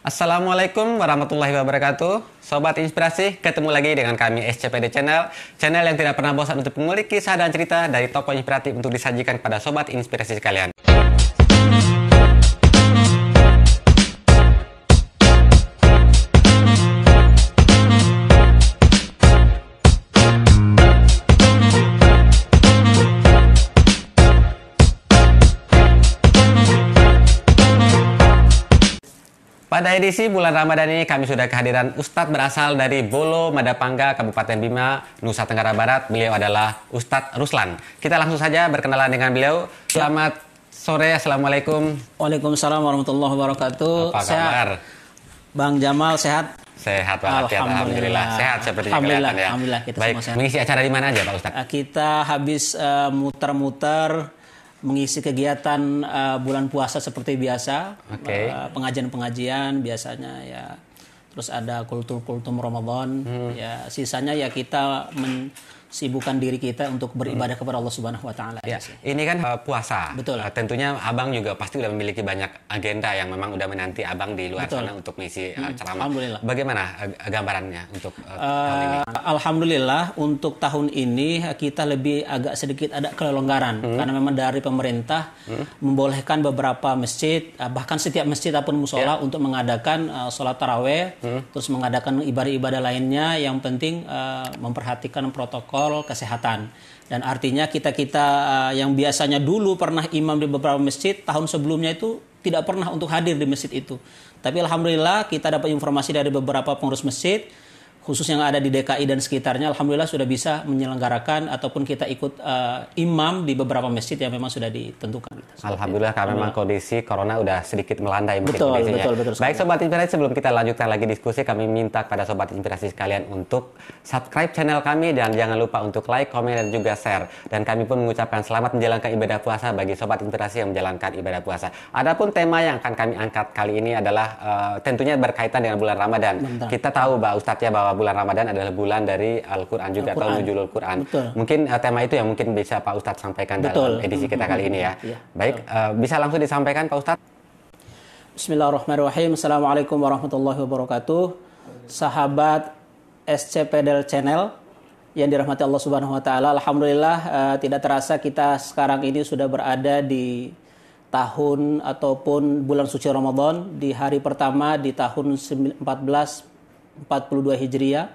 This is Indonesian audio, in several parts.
Assalamualaikum warahmatullahi wabarakatuh. Sobat Inspirasi, ketemu lagi dengan kami SCPD Channel. Channel yang tidak pernah bosan untuk mengulik kisah dan cerita dari tokoh inspiratif untuk disajikan kepada Sobat Inspirasi sekalian Pada edisi bulan Ramadan ini kami sudah kehadiran Ustadz berasal dari Bolo, Madapangga, Kabupaten Bima, Nusa Tenggara Barat. Beliau adalah Ustadz Ruslan. Kita langsung saja berkenalan dengan beliau. Selamat sore, Assalamualaikum. Waalaikumsalam warahmatullahi wabarakatuh. Apa Sehat. kabar? Bang Jamal sehat? Sehat Pak Alhamdulillah. Alhamdulillah. Sehat seperti Alhamdulillah, kelihatan ya. Alhamdulillah, kita Baik, semua sehat. mengisi acara di mana aja Pak Ustadz? Uh, Kita habis uh, muter-muter mengisi kegiatan uh, bulan puasa seperti biasa. Oke. Uh, pengajian-pengajian biasanya ya. Terus ada kultur-kultur Ramadan. Hmm. Ya, sisanya ya kita mensibukkan diri kita untuk beribadah kepada Allah Subhanahu wa taala. Ya, ini kan uh, puasa. Betul. Uh, tentunya Abang juga pasti udah memiliki banyak agenda yang memang udah menanti Abang di luar Betul. sana untuk mengisi uh, ceramah. Alhamdulillah. Bagaimana uh, gambarannya untuk uh, tahun ini? Uh, Alhamdulillah untuk tahun ini uh, kita lebih agak sedikit ada kelonggaran Hmm. karena memang dari pemerintah membolehkan beberapa masjid uh, bahkan setiap masjid ataupun musola Ya. untuk mengadakan uh, sholat taraweh Hmm. terus mengadakan ibadah-ibadah lainnya yang penting uh, memperhatikan protokol kesehatan. Dan artinya kita kita uh, yang biasanya dulu pernah imam di beberapa masjid tahun sebelumnya itu tidak pernah untuk hadir di masjid itu. Tapi alhamdulillah kita dapat informasi dari beberapa pengurus masjid khusus yang ada di DKI dan sekitarnya alhamdulillah sudah bisa menyelenggarakan ataupun kita ikut uh, imam di beberapa masjid yang memang sudah ditentukan Alhamdulillah karena memang kondisi corona udah sedikit melandai mungkin Betul, kondisinya. betul, betul sekali. Baik sobat inspirasi sebelum kita lanjutkan lagi diskusi kami minta kepada sobat inspirasi sekalian untuk subscribe channel kami dan jangan lupa untuk like, komen dan juga share. Dan kami pun mengucapkan selamat menjalankan ibadah puasa bagi sobat inspirasi yang menjalankan ibadah puasa. Adapun tema yang akan kami angkat kali ini adalah uh, tentunya berkaitan dengan bulan Ramadan. Benar. Kita tahu Mbak Ustadz ya bahwa bulan Ramadan adalah bulan dari Al-Qur'an juga atau Al-Qur'an. nuzulul Quran. Betul. Mungkin uh, tema itu yang mungkin bisa Pak Ustadz sampaikan Betul. dalam edisi kita kali ini ya. Iya, Baik, uh, bisa langsung disampaikan Pak Ustadz? Bismillahirrahmanirrahim Assalamualaikum warahmatullahi wabarakatuh Sahabat SCPDL Channel yang dirahmati Allah Subhanahu wa taala. Alhamdulillah eh, tidak terasa kita sekarang ini sudah berada di tahun ataupun bulan suci Ramadan di hari pertama di tahun 1442 Hijriah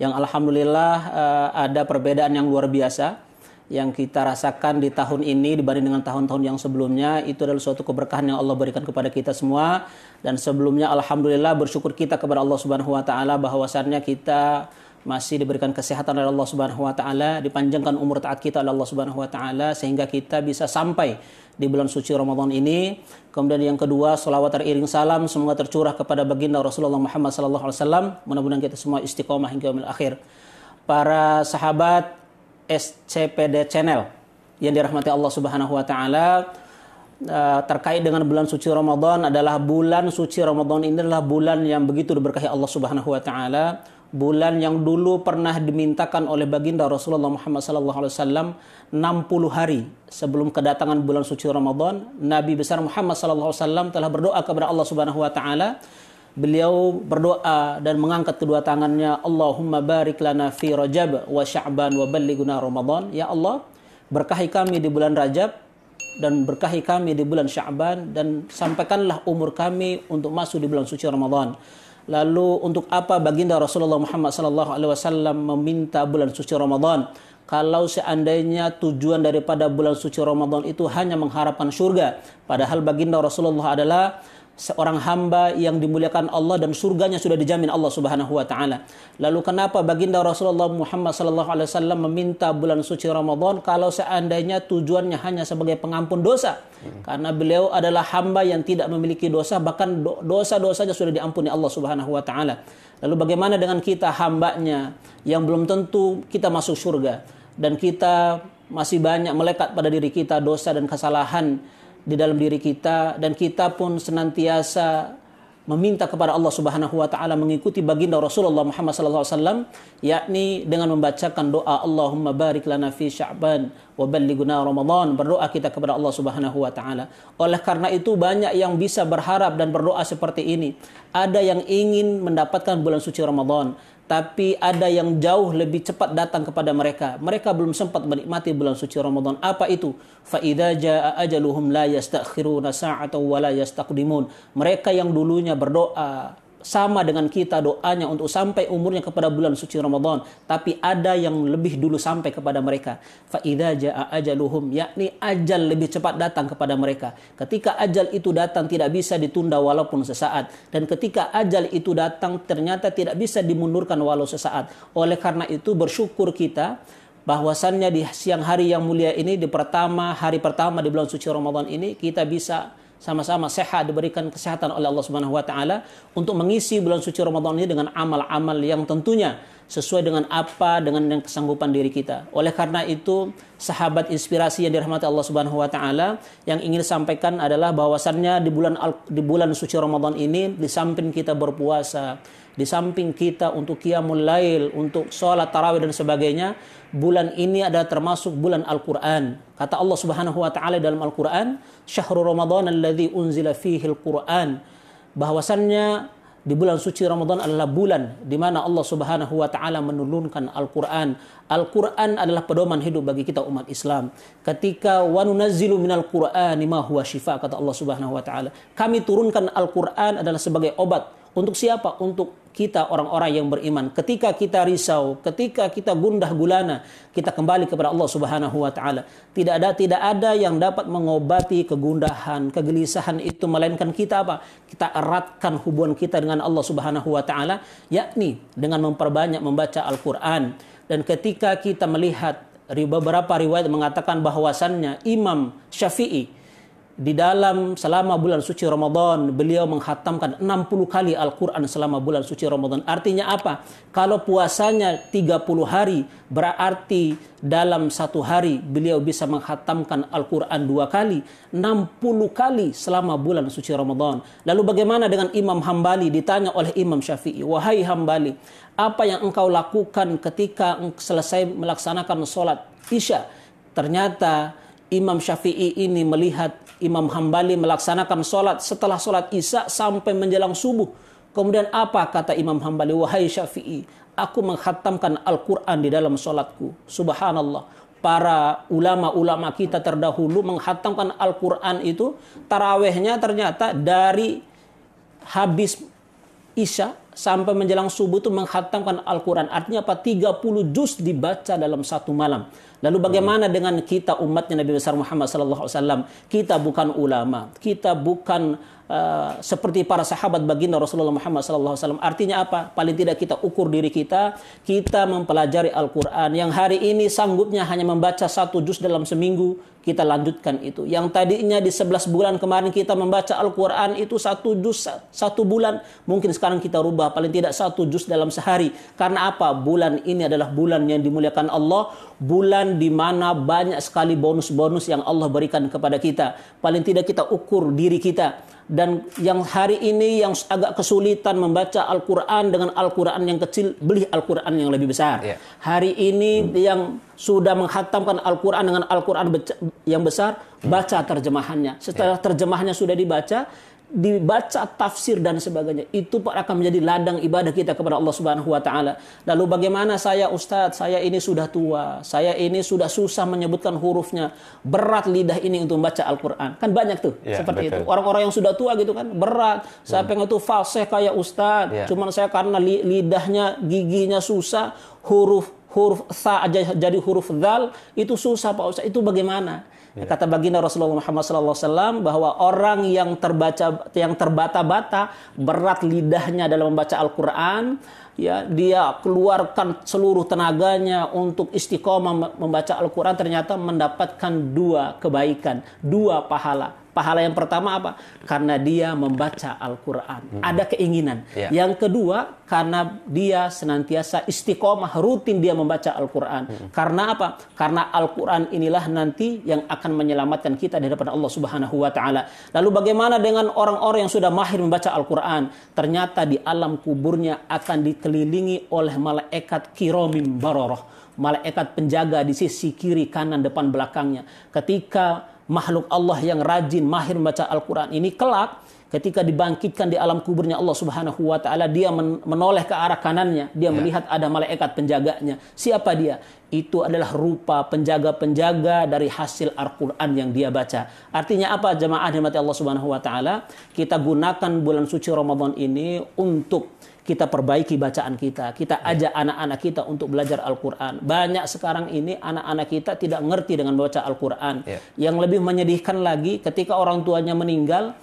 yang alhamdulillah eh, ada perbedaan yang luar biasa yang kita rasakan di tahun ini dibanding dengan tahun-tahun yang sebelumnya. Itu adalah suatu keberkahan yang Allah berikan kepada kita semua. Dan sebelumnya alhamdulillah bersyukur kita kepada Allah Subhanahu wa taala bahwasannya kita masih diberikan kesehatan oleh Allah Subhanahu wa taala, dipanjangkan umur taat kita oleh Allah Subhanahu wa taala sehingga kita bisa sampai di bulan suci Ramadan ini. Kemudian yang kedua, salawat teriring salam semoga tercurah kepada baginda Rasulullah Muhammad sallallahu alaihi wasallam. Mudah-mudahan kita semua istiqomah hingga akhir. Para sahabat SCPD Channel yang dirahmati Allah Subhanahu wa taala eh, terkait dengan bulan suci Ramadan adalah bulan suci Ramadan ini adalah bulan yang begitu diberkahi Allah Subhanahu wa taala bulan yang dulu pernah dimintakan oleh baginda Rasulullah Muhammad wasallam 60 hari sebelum kedatangan bulan suci Ramadan Nabi besar Muhammad wasallam telah berdoa kepada Allah Subhanahu wa taala Beliau berdoa dan mengangkat kedua tangannya, Allahumma barik lana fi Rajab wa Sya'ban wa ballighna Ramadan. Ya Allah, berkahi kami di bulan Rajab dan berkahi kami di bulan Sya'ban dan sampaikanlah umur kami untuk masuk di bulan suci Ramadan. Lalu untuk apa baginda Rasulullah Muhammad wasallam meminta bulan suci Ramadan? Kalau seandainya tujuan daripada bulan suci Ramadan itu hanya mengharapkan surga, padahal baginda Rasulullah adalah seorang hamba yang dimuliakan Allah dan surganya sudah dijamin Allah Subhanahu wa taala. Lalu kenapa baginda Rasulullah Muhammad sallallahu alaihi wasallam meminta bulan suci Ramadan kalau seandainya tujuannya hanya sebagai pengampun dosa? Karena beliau adalah hamba yang tidak memiliki dosa bahkan do- dosa-dosanya sudah diampuni Allah Subhanahu wa taala. Lalu bagaimana dengan kita hambanya yang belum tentu kita masuk surga dan kita masih banyak melekat pada diri kita dosa dan kesalahan di dalam diri kita dan kita pun senantiasa meminta kepada Allah Subhanahu wa taala mengikuti baginda Rasulullah Muhammad sallallahu alaihi wasallam yakni dengan membacakan doa Allahumma barik lana fi Sya'ban wa ballighna Ramadan berdoa kita kepada Allah Subhanahu wa taala. Oleh karena itu banyak yang bisa berharap dan berdoa seperti ini. Ada yang ingin mendapatkan bulan suci Ramadan tapi ada yang jauh lebih cepat datang kepada mereka. Mereka belum sempat menikmati bulan suci Ramadan. Apa itu? Fa idza jaa ajaluhum la yastakhiruna sa'atan wa la yastaqdimun. Mereka yang dulunya berdoa sama dengan kita doanya untuk sampai umurnya kepada bulan suci Ramadan tapi ada yang lebih dulu sampai kepada mereka. Fa jaa ajaluhum yakni ajal lebih cepat datang kepada mereka. Ketika ajal itu datang tidak bisa ditunda walaupun sesaat. Dan ketika ajal itu datang ternyata tidak bisa dimundurkan walau sesaat. Oleh karena itu bersyukur kita bahwasannya di siang hari yang mulia ini di pertama hari pertama di bulan suci Ramadan ini kita bisa sama-sama sehat diberikan kesehatan oleh Allah Subhanahu wa taala untuk mengisi bulan suci Ramadan ini dengan amal-amal yang tentunya sesuai dengan apa dengan yang kesanggupan diri kita. Oleh karena itu, sahabat inspirasi yang dirahmati Allah Subhanahu wa taala yang ingin disampaikan adalah bahwasannya di bulan di bulan suci Ramadan ini di samping kita berpuasa, di samping kita untuk qiyamul lail, untuk sholat tarawih dan sebagainya, bulan ini adalah termasuk bulan Al-Quran. Kata Allah Subhanahu wa taala dalam Al-Quran, "Syahrul Ramadan alladzi unzila fihi Al-Quran." Bahwasannya di bulan suci Ramadan adalah bulan di mana Allah Subhanahu wa taala menurunkan Al-Qur'an. Al-Qur'an adalah pedoman hidup bagi kita umat Islam. Ketika wa nunazzilu minal Qur'ani ma huwa syifa kata Allah Subhanahu wa taala. Kami turunkan Al-Qur'an adalah sebagai obat untuk siapa? Untuk kita orang-orang yang beriman. Ketika kita risau, ketika kita gundah gulana, kita kembali kepada Allah Subhanahu wa taala. Tidak ada tidak ada yang dapat mengobati kegundahan, kegelisahan itu melainkan kita apa? Kita eratkan hubungan kita dengan Allah Subhanahu wa taala, yakni dengan memperbanyak membaca Al-Qur'an. Dan ketika kita melihat beberapa riwayat mengatakan bahwasannya Imam Syafi'i di dalam selama bulan suci Ramadan beliau menghatamkan 60 kali Al-Quran selama bulan suci Ramadan. Artinya apa? Kalau puasanya 30 hari berarti dalam satu hari beliau bisa menghatamkan Al-Quran dua kali. 60 kali selama bulan suci Ramadan. Lalu bagaimana dengan Imam Hambali? Ditanya oleh Imam Syafi'i. Wahai Hambali, apa yang engkau lakukan ketika selesai melaksanakan sholat Isya? Ternyata Imam Syafi'i ini melihat Imam Hambali melaksanakan sholat setelah sholat isya sampai menjelang subuh. Kemudian apa kata Imam Hambali? Wahai Syafi'i, aku menghatamkan Al-Quran di dalam sholatku. Subhanallah. Para ulama-ulama kita terdahulu menghatamkan Al-Quran itu, tarawehnya ternyata dari habis Isya sampai menjelang subuh itu menghatamkan Al-Quran. Artinya apa? 30 juz dibaca dalam satu malam. Lalu bagaimana hmm. dengan kita umatnya Nabi besar Muhammad wasallam? Kita bukan ulama, kita bukan uh, seperti para sahabat baginda Rasulullah Muhammad wasallam. Artinya apa? Paling tidak kita ukur diri kita, kita mempelajari Al-Qur'an. Yang hari ini sanggupnya hanya membaca satu juz dalam seminggu, kita lanjutkan itu. Yang tadinya di 11 bulan kemarin kita membaca Al-Quran itu satu juz satu bulan. Mungkin sekarang kita rubah paling tidak satu juz dalam sehari. Karena apa? Bulan ini adalah bulan yang dimuliakan Allah. Bulan di mana banyak sekali bonus-bonus yang Allah berikan kepada kita. Paling tidak kita ukur diri kita. Dan yang hari ini yang agak kesulitan membaca Al-Quran dengan Al-Quran yang kecil, beli Al-Quran yang lebih besar. Yeah. Hari ini hmm. yang sudah menghatamkan Al-Quran dengan Al-Quran yang besar, baca terjemahannya. Setelah yeah. terjemahannya sudah dibaca, dibaca tafsir dan sebagainya itu akan menjadi ladang ibadah kita kepada Allah Subhanahu wa taala. Lalu bagaimana saya Ustadz, saya ini sudah tua, saya ini sudah susah menyebutkan hurufnya, berat lidah ini untuk membaca Al-Qur'an. Kan banyak tuh ya, seperti betul. itu. Orang-orang yang sudah tua gitu kan, berat. Saya hmm. pengen itu fasih kayak Ustadz, ya. cuman saya karena lidahnya, giginya susah, huruf huruf sa aja jadi huruf dal itu susah Pak Ustadz. Itu bagaimana? Ya. Kata baginda Rasulullah Muhammad SAW bahwa orang yang terbaca yang terbata-bata berat lidahnya dalam membaca Al-Quran, ya dia keluarkan seluruh tenaganya untuk istiqomah membaca Al-Quran ternyata mendapatkan dua kebaikan, dua pahala. Pahala yang pertama apa? Karena dia membaca Al-Quran. Hmm. Ada keinginan. Yeah. Yang kedua, karena dia senantiasa istiqomah, rutin dia membaca Al-Quran. Hmm. Karena apa? Karena Al-Quran inilah nanti yang akan menyelamatkan kita dari hadapan Allah Subhanahu wa Ta'ala. Lalu, bagaimana dengan orang-orang yang sudah mahir membaca Al-Quran? Ternyata di alam kuburnya akan dikelilingi oleh malaikat kiromim baroroh malaikat penjaga di sisi kiri, kanan, depan, belakangnya. Ketika makhluk Allah yang rajin, mahir membaca Al-Quran ini kelak ketika dibangkitkan di alam kuburnya Allah Subhanahu wa taala dia menoleh ke arah kanannya dia ya. melihat ada malaikat penjaganya siapa dia itu adalah rupa penjaga-penjaga dari hasil Al-Qur'an yang dia baca artinya apa jemaah mati Allah Subhanahu wa taala kita gunakan bulan suci Ramadan ini untuk kita perbaiki bacaan kita, kita ya. ajak anak-anak kita untuk belajar Al-Quran. Banyak sekarang ini anak-anak kita tidak ngerti dengan baca Al-Quran. Yeah. Yang lebih menyedihkan lagi ketika orang tuanya meninggal,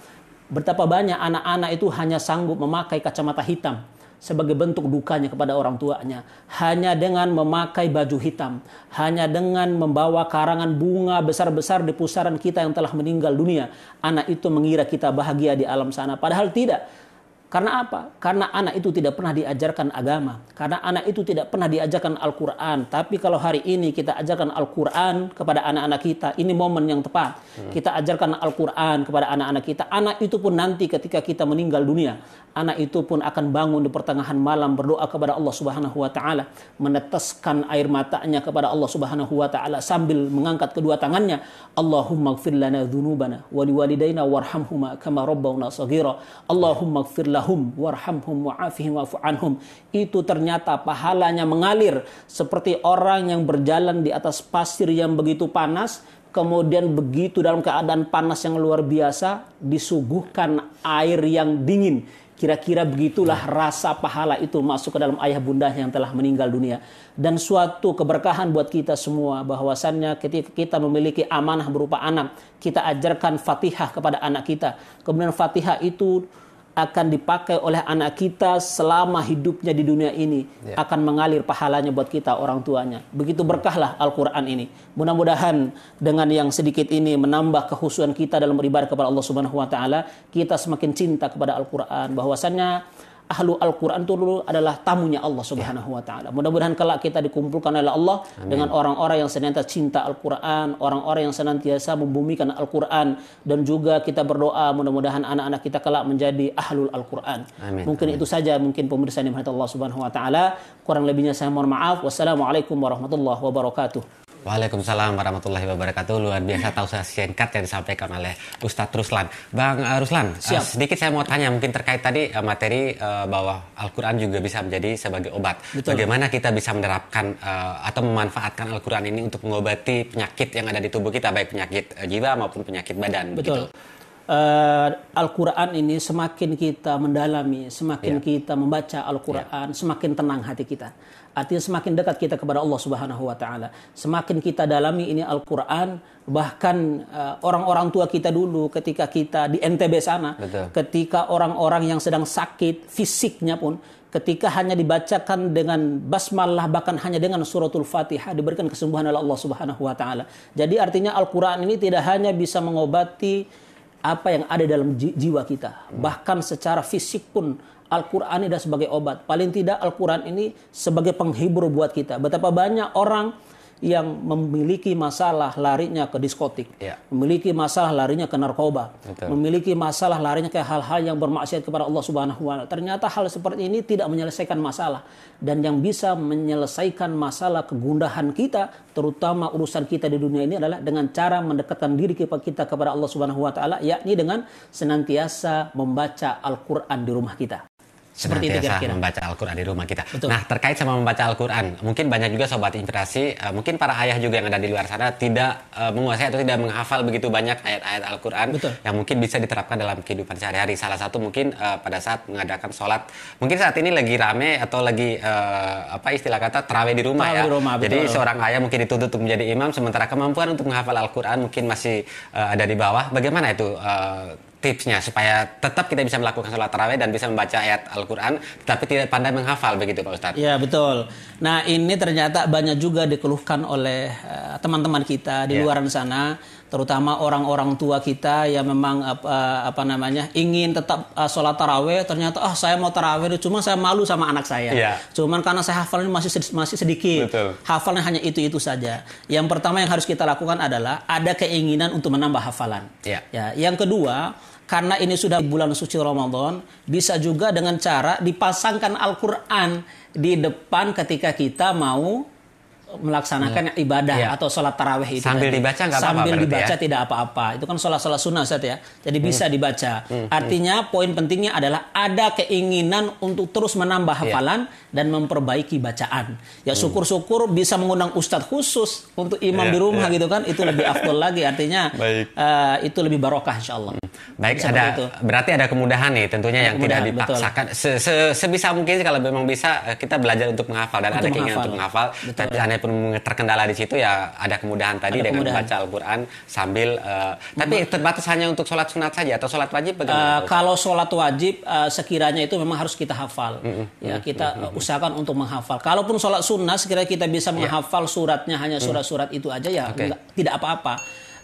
betapa banyak anak-anak itu hanya sanggup memakai kacamata hitam sebagai bentuk dukanya kepada orang tuanya. Hanya dengan memakai baju hitam, hanya dengan membawa karangan bunga besar-besar di pusaran kita yang telah meninggal dunia, anak itu mengira kita bahagia di alam sana. Padahal tidak karena apa? Karena anak itu tidak pernah diajarkan agama. Karena anak itu tidak pernah diajarkan Al-Quran. Tapi kalau hari ini kita ajarkan Al-Quran kepada anak-anak kita, ini momen yang tepat. Hmm. Kita ajarkan Al-Quran kepada anak-anak kita. Anak itu pun nanti ketika kita meninggal dunia, anak itu pun akan bangun di pertengahan malam berdoa kepada Allah Subhanahu wa taala, meneteskan air matanya kepada Allah Subhanahu wa taala sambil mengangkat kedua tangannya, Allahumma ighfir lana dzunubana wa liwalidayna warhamhuma kama rabbawna shaghira. Allahumma ighfir lahum warhamhum wa'afihim wa'fu anhum itu ternyata pahalanya mengalir seperti orang yang berjalan di atas pasir yang begitu panas kemudian begitu dalam keadaan panas yang luar biasa disuguhkan air yang dingin Kira-kira begitulah rasa pahala itu masuk ke dalam ayah bunda yang telah meninggal dunia. Dan suatu keberkahan buat kita semua bahwasannya ketika kita memiliki amanah berupa anak, kita ajarkan Fatihah kepada anak kita. Kemudian Fatihah itu akan dipakai oleh anak kita selama hidupnya di dunia ini ya. akan mengalir pahalanya buat kita orang tuanya. Begitu berkahlah Al-Qur'an ini. Mudah-mudahan dengan yang sedikit ini menambah kehusuan kita dalam beribadah kepada Allah Subhanahu wa taala kita semakin cinta kepada Al-Qur'an. Bahwasannya ahlu Al-Quran itu dulu adalah tamunya Allah Subhanahu wa taala. Mudah-mudahan kelak kita dikumpulkan oleh Allah Amin. dengan orang-orang yang senantiasa cinta Al-Quran, orang-orang yang senantiasa membumikan Al-Quran dan juga kita berdoa mudah-mudahan anak-anak kita kelak menjadi ahlul Al-Quran. Mungkin Amin. itu saja mungkin pemirsa yang Allah Subhanahu wa taala. Kurang lebihnya saya mohon maaf. Wassalamualaikum warahmatullahi wabarakatuh. Waalaikumsalam warahmatullahi wabarakatuh. Luar biasa tahu saya singkat yang disampaikan oleh Ustadz Ruslan. Bang uh, Ruslan, Uh, sedikit saya mau tanya mungkin terkait tadi uh, materi uh, bahwa Al-Quran juga bisa menjadi sebagai obat. Betul. Bagaimana kita bisa menerapkan uh, atau memanfaatkan Al-Quran ini untuk mengobati penyakit yang ada di tubuh kita, baik penyakit uh, jiwa maupun penyakit badan. Betul. Uh, Al-Quran ini semakin kita mendalami, semakin yeah. kita membaca Al-Quran, yeah. semakin tenang hati kita Artinya semakin dekat kita kepada Allah Subhanahu wa taala. Semakin kita dalami ini Al-Qur'an, bahkan uh, orang-orang tua kita dulu ketika kita di NTB sana, Betul. ketika orang-orang yang sedang sakit fisiknya pun ketika hanya dibacakan dengan basmalah bahkan hanya dengan suratul Fatihah diberikan kesembuhan oleh Allah Subhanahu wa taala. Jadi artinya Al-Qur'an ini tidak hanya bisa mengobati apa yang ada dalam jiwa kita, bahkan secara fisik pun Al-Quran ini adalah sebagai obat. Paling tidak Al-Quran ini sebagai penghibur buat kita. Betapa banyak orang yang memiliki masalah larinya ke diskotik, ya. memiliki masalah larinya ke narkoba, Betul. memiliki masalah larinya ke hal-hal yang bermaksiat kepada Allah Subhanahu wa taala. Ternyata hal seperti ini tidak menyelesaikan masalah dan yang bisa menyelesaikan masalah kegundahan kita, terutama urusan kita di dunia ini adalah dengan cara mendekatkan diri kita kepada Allah Subhanahu wa taala yakni dengan senantiasa membaca Al-Qur'an di rumah kita. Seperti itu kira-kira. membaca Al-Quran di rumah kita. Betul. Nah, terkait sama membaca Al-Quran, mungkin banyak juga sobat inspirasi, uh, mungkin para ayah juga yang ada di luar sana tidak uh, menguasai atau tidak menghafal begitu banyak ayat-ayat Al-Quran yang mungkin bisa diterapkan dalam kehidupan sehari-hari. Salah satu mungkin uh, pada saat mengadakan sholat, mungkin saat ini lagi rame atau lagi uh, apa istilah kata terawih di rumah ya. Di rumah, Jadi seorang ayah mungkin dituntut untuk menjadi imam, sementara kemampuan untuk menghafal Al-Quran mungkin masih uh, ada di bawah. Bagaimana itu? Uh, tipsnya supaya tetap kita bisa melakukan sholat tarawih dan bisa membaca ayat Al-Quran tapi tidak pandai menghafal begitu Pak Ustadz Iya betul nah ini ternyata banyak juga dikeluhkan oleh uh, teman-teman kita di yeah. luar sana terutama orang-orang tua kita yang memang apa, apa namanya ingin tetap uh, sholat taraweh ternyata ah saya mau taraweh cuma saya malu sama anak saya Iya. cuman karena saya hafalnya masih sed- masih sedikit Betul. hafalnya hanya itu itu saja yang pertama yang harus kita lakukan adalah ada keinginan untuk menambah hafalan Iya. ya yang kedua karena ini sudah bulan suci Ramadan bisa juga dengan cara dipasangkan Al-Qur'an di depan ketika kita mau melaksanakan ibadah Iya. atau sholat tarawih itu Sambil tadi. dibaca nggak apa-apa sambil berarti dibaca ya? tidak apa-apa itu kan sholat-sholat sunnah Ustaz ya jadi Hmm. bisa dibaca artinya poin pentingnya adalah ada keinginan untuk terus menambah Iya. hafalan dan memperbaiki bacaan ya Hmm. syukur-syukur bisa mengundang ustadz khusus untuk imam Iya, di rumah iya. gitu kan itu lebih afdol lagi artinya Baik. eh, itu lebih barokah insyaallah Baik, Seperti ada itu. berarti ada kemudahan nih tentunya yang tidak dipaksakan. Se- se- sebisa mungkin kalau memang bisa eh, kita belajar untuk menghafal dan Untuk ada keinginan menghafal. untuk menghafal. Betul. Tapi pun terkendala di situ ya ada kemudahan tadi Ada dengan kemudahan. membaca Al-Qur'an sambil eh, tapi terbatas hanya untuk sholat sunat saja atau sholat wajib bagaimana? Ustaz? kalau sholat wajib eh, sekiranya itu memang harus kita hafal ya kita eh, usahakan untuk menghafal kalaupun sholat sunnah sekiranya kita bisa menghafal suratnya hanya surat-surat itu aja ya Oke. enggak- tidak apa-apa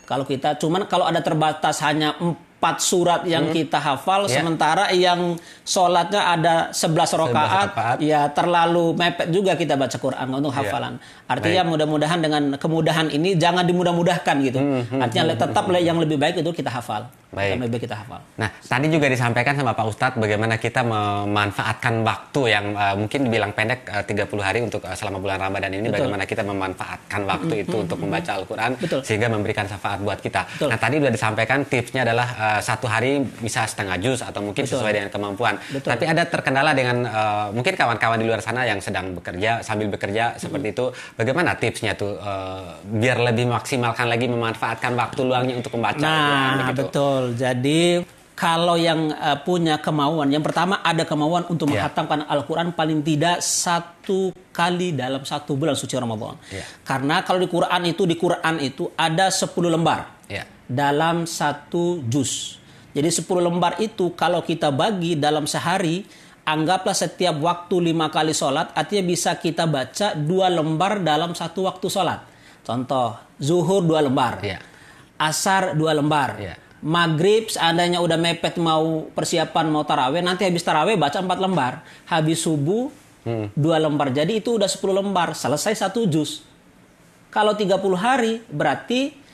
kalau kita cuman kalau ada terbatas hanya empat surat yang kita hafal Ya. sementara yang sholatnya ada 11 rakaat rakaat. ya terlalu mepet juga kita baca Quran untuk Ya. hafalan artinya mudah-mudahan dengan kemudahan ini jangan dimudah-mudahkan gitu artinya tetap yang lebih baik itu kita hafal Baik. yang lebih baik kita hafal Nah, tadi juga disampaikan sama Pak Ustadz bagaimana kita memanfaatkan waktu yang eh, mungkin dibilang pendek eh, 30 hari untuk eh, selama bulan Ramadan ini bagaimana kita memanfaatkan waktu itu untuk membaca Al-Qur'an Betul. sehingga memberikan syafaat buat kita. Betul. Nah, tadi sudah disampaikan tipsnya adalah eh, satu hari bisa setengah juz atau mungkin Betul. sesuai dengan kemampuan. Betul. Tapi ada terkendala dengan eh, mungkin kawan-kawan di luar sana yang sedang bekerja sambil bekerja seperti itu. Bagaimana tipsnya tuh eh, biar lebih maksimalkan lagi memanfaatkan waktu luangnya untuk membaca Nah, begitu. betul. Jadi kalau yang eh, punya kemauan, yang pertama ada kemauan untuk Ya. menghatamkan Al-Quran paling tidak satu kali dalam satu bulan suci Ramadan. Ya. Karena kalau di Quran itu di Quran itu ada 10 lembar Ya. dalam satu juz. Jadi 10 lembar itu kalau kita bagi dalam sehari, anggaplah setiap waktu lima kali sholat, artinya bisa kita baca dua lembar dalam satu waktu sholat. Contoh, zuhur dua lembar, Ya. asar dua lembar, Ya. maghrib seandainya udah mepet mau persiapan mau taraweh, nanti habis taraweh baca empat lembar, habis subuh dua lembar, jadi itu udah 10 lembar, selesai satu juz. Kalau 30 hari berarti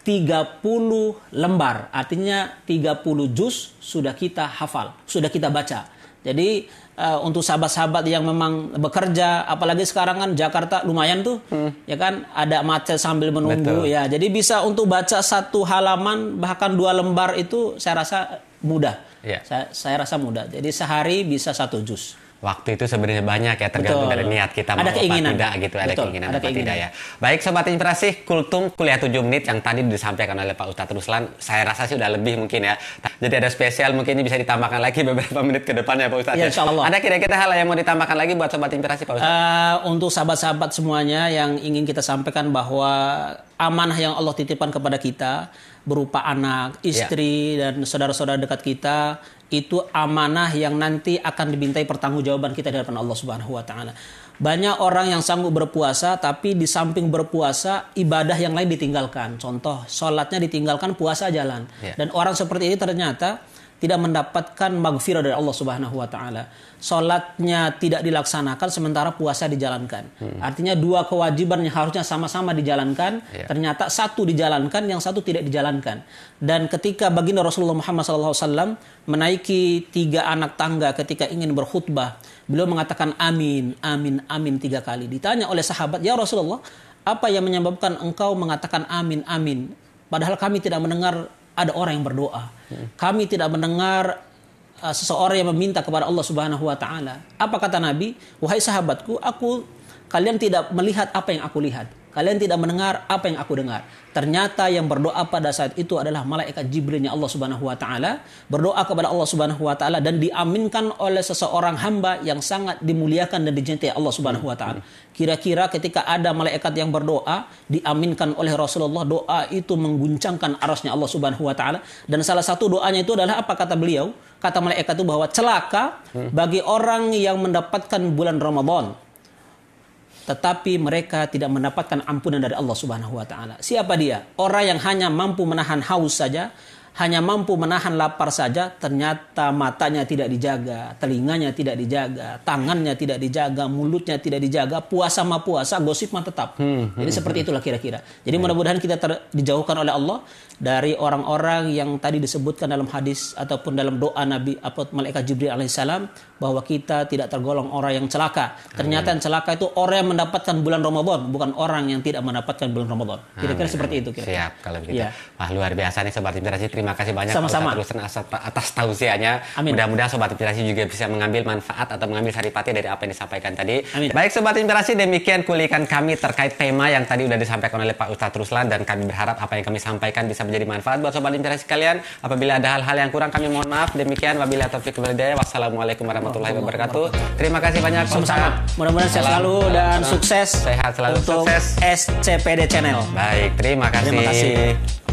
30 lembar. Artinya 30 juz sudah kita hafal, sudah kita baca. Jadi eh, untuk sahabat-sahabat yang memang bekerja, apalagi sekarang kan Jakarta lumayan tuh, ya kan ada macet sambil menunggu Betul. ya. Jadi bisa untuk baca satu halaman bahkan dua lembar itu saya rasa mudah. Iya. Saya, saya rasa mudah. Jadi sehari bisa satu juz. Waktu itu sebenarnya banyak ya tergantung Betul. dari niat kita Ada mau keinginan. apa tidak gitu ada Betul, keinginan ada apa keinginan. tidak ya. Baik sobat inspirasi Kultum kuliah 7 menit yang tadi disampaikan oleh Pak Ustadz Ruslan saya rasa sih udah lebih mungkin ya. Jadi ada spesial mungkin ini bisa ditambahkan lagi beberapa menit ke depan ya Pak Ustadz. Ya, insya Allah. Ada kira-kira hal yang mau ditambahkan lagi buat sobat inspirasi Pak Ustadz? Eh, untuk sahabat-sahabat semuanya yang ingin kita sampaikan bahwa amanah yang Allah titipkan kepada kita berupa anak, istri dan saudara-saudara dekat kita itu amanah yang nanti akan dimintai pertanggungjawaban kita di hadapan Allah Subhanahu wa taala. Banyak orang yang sanggup berpuasa tapi di samping berpuasa ibadah yang lain ditinggalkan. Contoh, sholatnya ditinggalkan, puasa jalan. Ya. Dan orang seperti ini ternyata tidak mendapatkan magfirah dari Allah Subhanahu wa taala. Salatnya tidak dilaksanakan sementara puasa dijalankan. Artinya dua kewajiban yang harusnya sama-sama dijalankan, Ya. ternyata satu dijalankan, yang satu tidak dijalankan. Dan ketika baginda Rasulullah Muhammad SAW menaiki tiga anak tangga ketika ingin berkhutbah, beliau mengatakan amin, amin, amin tiga kali. Ditanya oleh sahabat, ya Rasulullah, apa yang menyebabkan engkau mengatakan amin, amin? Padahal kami tidak mendengar ada orang yang berdoa. Kami tidak mendengar uh, seseorang yang meminta kepada Allah Subhanahu wa taala. Apa kata Nabi? Wahai sahabatku, aku kalian tidak melihat apa yang aku lihat. Kalian tidak mendengar apa yang aku dengar. Ternyata yang berdoa pada saat itu adalah malaikat Jibrilnya Allah Subhanahu wa taala, berdoa kepada Allah Subhanahu wa taala dan diaminkan oleh seseorang hamba yang sangat dimuliakan dan dicintai Allah Subhanahu wa taala. Kira-kira ketika ada malaikat yang berdoa diaminkan oleh Rasulullah, doa itu mengguncangkan arasnya Allah Subhanahu wa taala dan salah satu doanya itu adalah apa kata beliau? Kata malaikat itu bahwa celaka bagi orang yang mendapatkan bulan Ramadan tetapi mereka tidak mendapatkan ampunan dari Allah Subhanahu wa taala. Siapa dia? Orang yang hanya mampu menahan haus saja, hanya mampu menahan lapar saja, ternyata matanya tidak dijaga, telinganya tidak dijaga, tangannya tidak dijaga, mulutnya tidak dijaga, puasa ma puasa, gosip mah tetap. Hmm, Jadi seperti itulah kira-kira. Jadi mudah-mudahan kita ter- dijauhkan oleh Allah dari orang-orang yang tadi disebutkan dalam hadis ataupun dalam doa Nabi apa malaikat Jibril alaihissalam bahwa kita tidak tergolong orang yang celaka. Ternyata yang celaka itu orang yang mendapatkan bulan Ramadan, bukan orang yang tidak mendapatkan bulan Ramadan. Kira-kira seperti itu kira. Siap kalau begitu. Iya. Wah luar biasa nih sobat inspirasi. Terima kasih banyak Sama-sama. Ruslan atas, tausiahnya. Mudah-mudahan sobat inspirasi juga bisa mengambil manfaat atau mengambil saripati dari apa yang disampaikan tadi. Amin. Baik sobat inspirasi demikian kulikan kami terkait tema yang tadi sudah disampaikan oleh Pak Ustadz Ruslan dan kami berharap apa yang kami sampaikan bisa menjadi manfaat buat sobat inspirasi kalian. Apabila ada hal-hal yang kurang kami mohon maaf. Demikian wabillahi taufiq. Wassalamualaikum warahmatullahi wabarakatuh. Terima kasih banyak Sama-sama. Mudah-mudahan sehat Salam. selalu dan Salam. sukses Sehat selalu untuk sukses. SCPD Channel. Baik, terima kasih. Terima kasih.